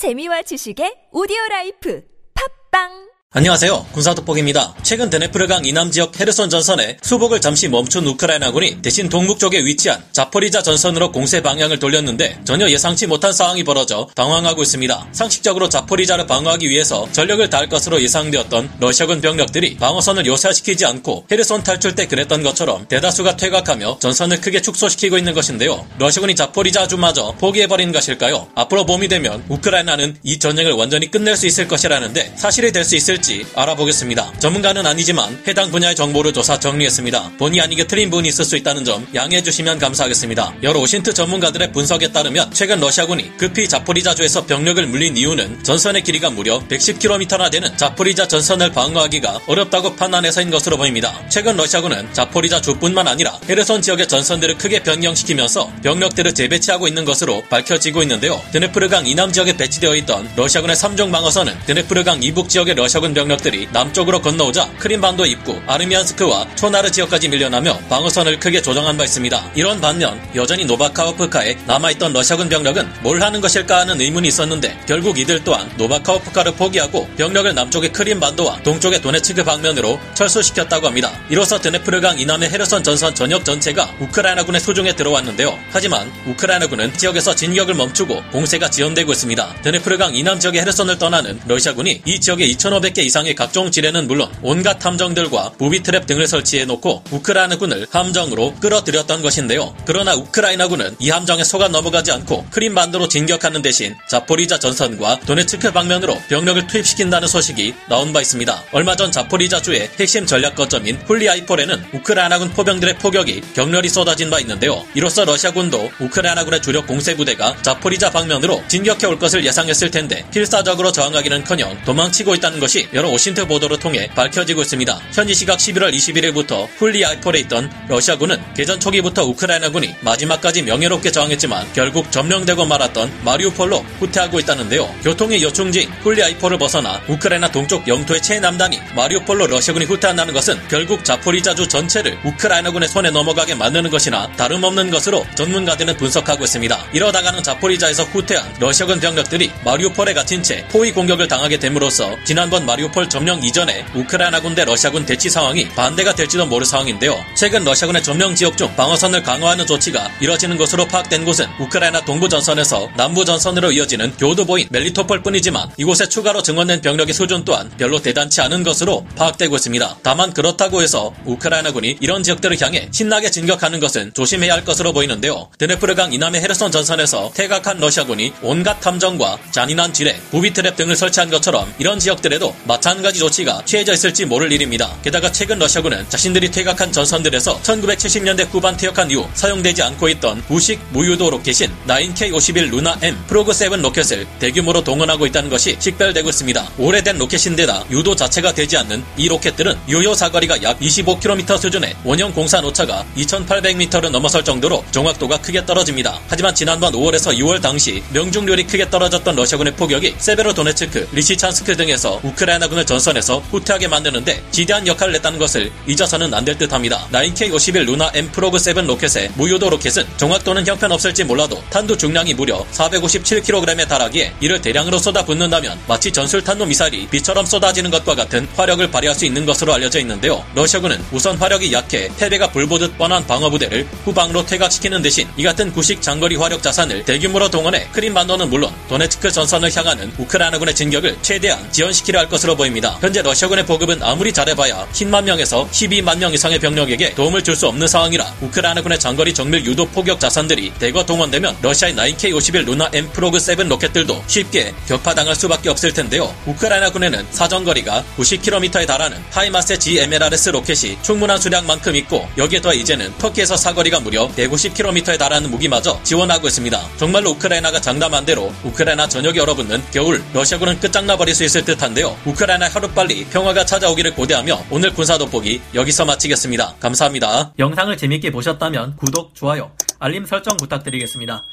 재미와 지식의 오디오 라이프. 팟빵 안녕하세요. 군사독복입니다. 최근 드네프르강 이남 지역 헤르손 전선에 수복을 잠시 멈춘 우크라이나군이 대신 동북 쪽에 위치한 자포리자 전선으로 공세 방향을 돌렸는데 전혀 예상치 못한 상황이 벌어져 당황하고 있습니다. 상식적으로 자포리자를 방어하기 위해서 전력을 다할 것으로 예상되었던 러시아군 병력들이 방어선을 요사시키지 않고 헤르손 탈출 때 그랬던 것처럼 대다수가 퇴각하며 전선을 크게 축소시키고 있는 것인데요. 러시아군이 자포리자주마저 포기해버린 것일까요? 앞으로 봄이 되면 우크라이나는 이 전쟁을 완전히 끝낼 수 있을 것이라는데 사실이 될 수 있을 될지 알아보겠습니다. 전문가는 아니지만 해당 분야의 정보를 조사 정리했습니다. 본의 아니게 틀린 부분이 있을 수 있다는 점 양해해 주시면 감사하겠습니다. 여러 OSINT 전문가들의 분석에 따르면 최근 러시아군이 급히 자포리자주에서 병력을 물린 이유는 전선의 길이가 무려 110km나 되는 자포리자 전선을 방어하기가 어렵다고 판단해서인 것으로 보입니다. 최근 러시아군은 자포리자 주뿐만 아니라 헤르손 지역의 전선들을 크게 변경시키면서 병력들을 재배치하고 있는 것으로 밝혀지고 있는데요. 드네프르강 이남 지역에 배치되어 있던 러시아군의 3중 방어선은 드네프르강 이북 지역의 러시아군 모든 병력들이 남쪽으로 건너오자 크림반도 입구 아르미안스크와 초나르 지역까지 밀려나며 방어선을 크게 조정한 바 있습니다. 이런 반면 여전히 노바카호프카에 남아있던 러시아군 병력은 뭘 하는 것일까 하는 의문이 있었는데 결국 이들 또한 노바카호프카를 포기하고 병력을 남쪽의 크림반도와 동쪽의 도네츠크 방면으로 철수시켰다고 합니다. 이로써 드네프르강 이남의 헤르손 전선 전역 전체가 우크라이나군의 수중에 들어왔는데요. 하지만 우크라이나군은 지역에서 진격을 멈추고 공세가 지연되고 있습니다. 드네프르강 이남 지역의 헤르손을 떠나는 러시아군이 이 지역에 2,500개 100개 이상의 각종 지뢰는 물론 온갖 함정들과 부비 트랩 등을 설치해 놓고 우크라이나군을 함정으로 끌어들였던 것인데요. 그러나 우크라이나군은 이 함정에 속아 넘어가지 않고 크림반도로 진격하는 대신 자포리자 전선과 도네츠크 방면으로 병력을 투입시킨다는 소식이 나온 바 있습니다. 얼마 전 자포리자주의 핵심 전략 거점인 훌리아이폴에는 우크라이나군 포병들의 포격이 격렬히 쏟아진 바 있는데요. 이로써 러시아군도 우크라이나군의 주력 공세 부대가 자포리자 방면으로 진격해 올 것을 예상했을 텐데 필사적으로 저항하기는커녕 도망치고 있다는 것이 여러 OSINT 보도를 통해 밝혀지고 있습니다. 현지 시각 11월 21일부터 훌리아이폴에 있던 러시아군은 개전 초기부터 우크라이나군이 마지막까지 명예롭게 저항했지만 결국 점령되고 말았던 마리우폴로 후퇴하고 있다는데요. 교통의 요충지인 훌리아이폴을 벗어나 우크라이나 동쪽 영토의 최남단이 마리우폴로 러시아군이 후퇴한다는 것은 결국 자포리자주 전체를 우크라이나군의 손에 넘어가게 만드는 것이나 다름없는 것으로 전문가들은 분석하고 있습니다. 이러다가는 자포리자에서 후퇴한 러시아군 병력들이 마리우폴에 갇힌 채 포위 공격을 당하게 됨으로써 지난번 마리 마리우폴 점령 이전에 우크라이나 군 대 러시아군 대치 상황이 반대가 될지도 모를 상황인데요. 최근 러시아군의 점령 지역 중 방어선을 강화하는 조치가 이뤄지는 것으로 파악된 곳은 우크라이나 동부 전선에서 남부 전선으로 이어지는 교두보인 멜리토폴 뿐이지만 이곳에 추가로 증원된 병력의 수준 또한 별로 대단치 않은 것으로 파악되고 있습니다. 다만 그렇다고 해서 우크라이나군이 이런 지역들을 향해 신나게 진격하는 것은 조심해야 할 것으로 보이는데요. 드네프르강 이남의 헤르손 전선에서 퇴각한 러시아군이 온갖 함정과 잔인한 지뢰, 부비 트랩 등을 설치한 것처럼 이런 지역들에도 마찬가지 조치가 취해져 있을지 모를 일입니다. 게다가 최근 러시아군은 자신들이 퇴각한 전선들에서 1970년대 후반 퇴역한 이후 사용되지 않고 있던 부식 무유도 로켓인 9K51 루나 M 프로그 7 로켓을 대규모로 동원하고 있다는 것이 식별되고 있습니다. 오래된 로켓인데다 유도 자체가 되지 않는 이 로켓들은 유효 사거리가 약 25km 수준의 원형 공산 오차가 2800m를 넘어설 정도로 정확도가 크게 떨어집니다. 하지만 지난번 5월에서 6월 당시 명중률이 크게 떨어졌던 러시아군의 포격이 세베로도네츠크, 리시찬스크 등에서 우크라이나 우크라이나군을 전선에서 후퇴하게 만드는데 지대한 역할을 냈다는 것을 잊어서는 안 될 듯합니다. 9K51 루나 M 프로그 7 로켓의 무유도 로켓은 정확도는 형편없을지 몰라도 탄두 중량이 무려 457kg에 달하기에 이를 대량으로 쏟아붓는다면 마치 전술탄도 미사일이 비처럼 쏟아지는 것과 같은 화력을 발휘할 수 있는 것으로 알려져 있는데요. 러시아군은 우선 화력이 약해 패배가 불보듯 뻔한 방어부대를 후방으로 퇴각시키는 대신 이 같은 구식 장거리 화력 자산을 대규모로 동원해 크림반도는 물론 도네츠크 전선을 향하는 우크라이나군의 진격을 최대한 지연시키려 할 것 으로 보입니다. 현재 러시아군의 보급은 아무리 잘해봐야 10만 명에서 12만 명 이상의 병력에게 도움을 줄 수 없는 상황이라 우크라이나군의 장거리 정밀 유도 포격 자산들이 대거 동원되면 러시아의 9K51 루나 M 프로그 7 로켓들도 쉽게 격파당할 수밖에 없을 텐데요. 우크라이나군에는 사정거리가 90km에 달하는 HIMARS의 GMLRS 로켓이 충분한 수량만큼 있고 여기에 더해 이제는 터키에서 사거리가 무려 150km에 달하는 무기마저 지원하고 있습니다. 정말로 우크라이나가 장담한 대로 우크라이나 전역에 얼어붙는 겨울 러시아군은 끝장나버릴 수 있을 듯한데요. 우크라이나 하루빨리 평화가 찾아오기를 고대하며 오늘 군사 돋보기 여기서 마치겠습니다. 감사합니다. 영상을 재밌게 보셨다면 구독, 좋아요, 알림 설정 부탁드리겠습니다.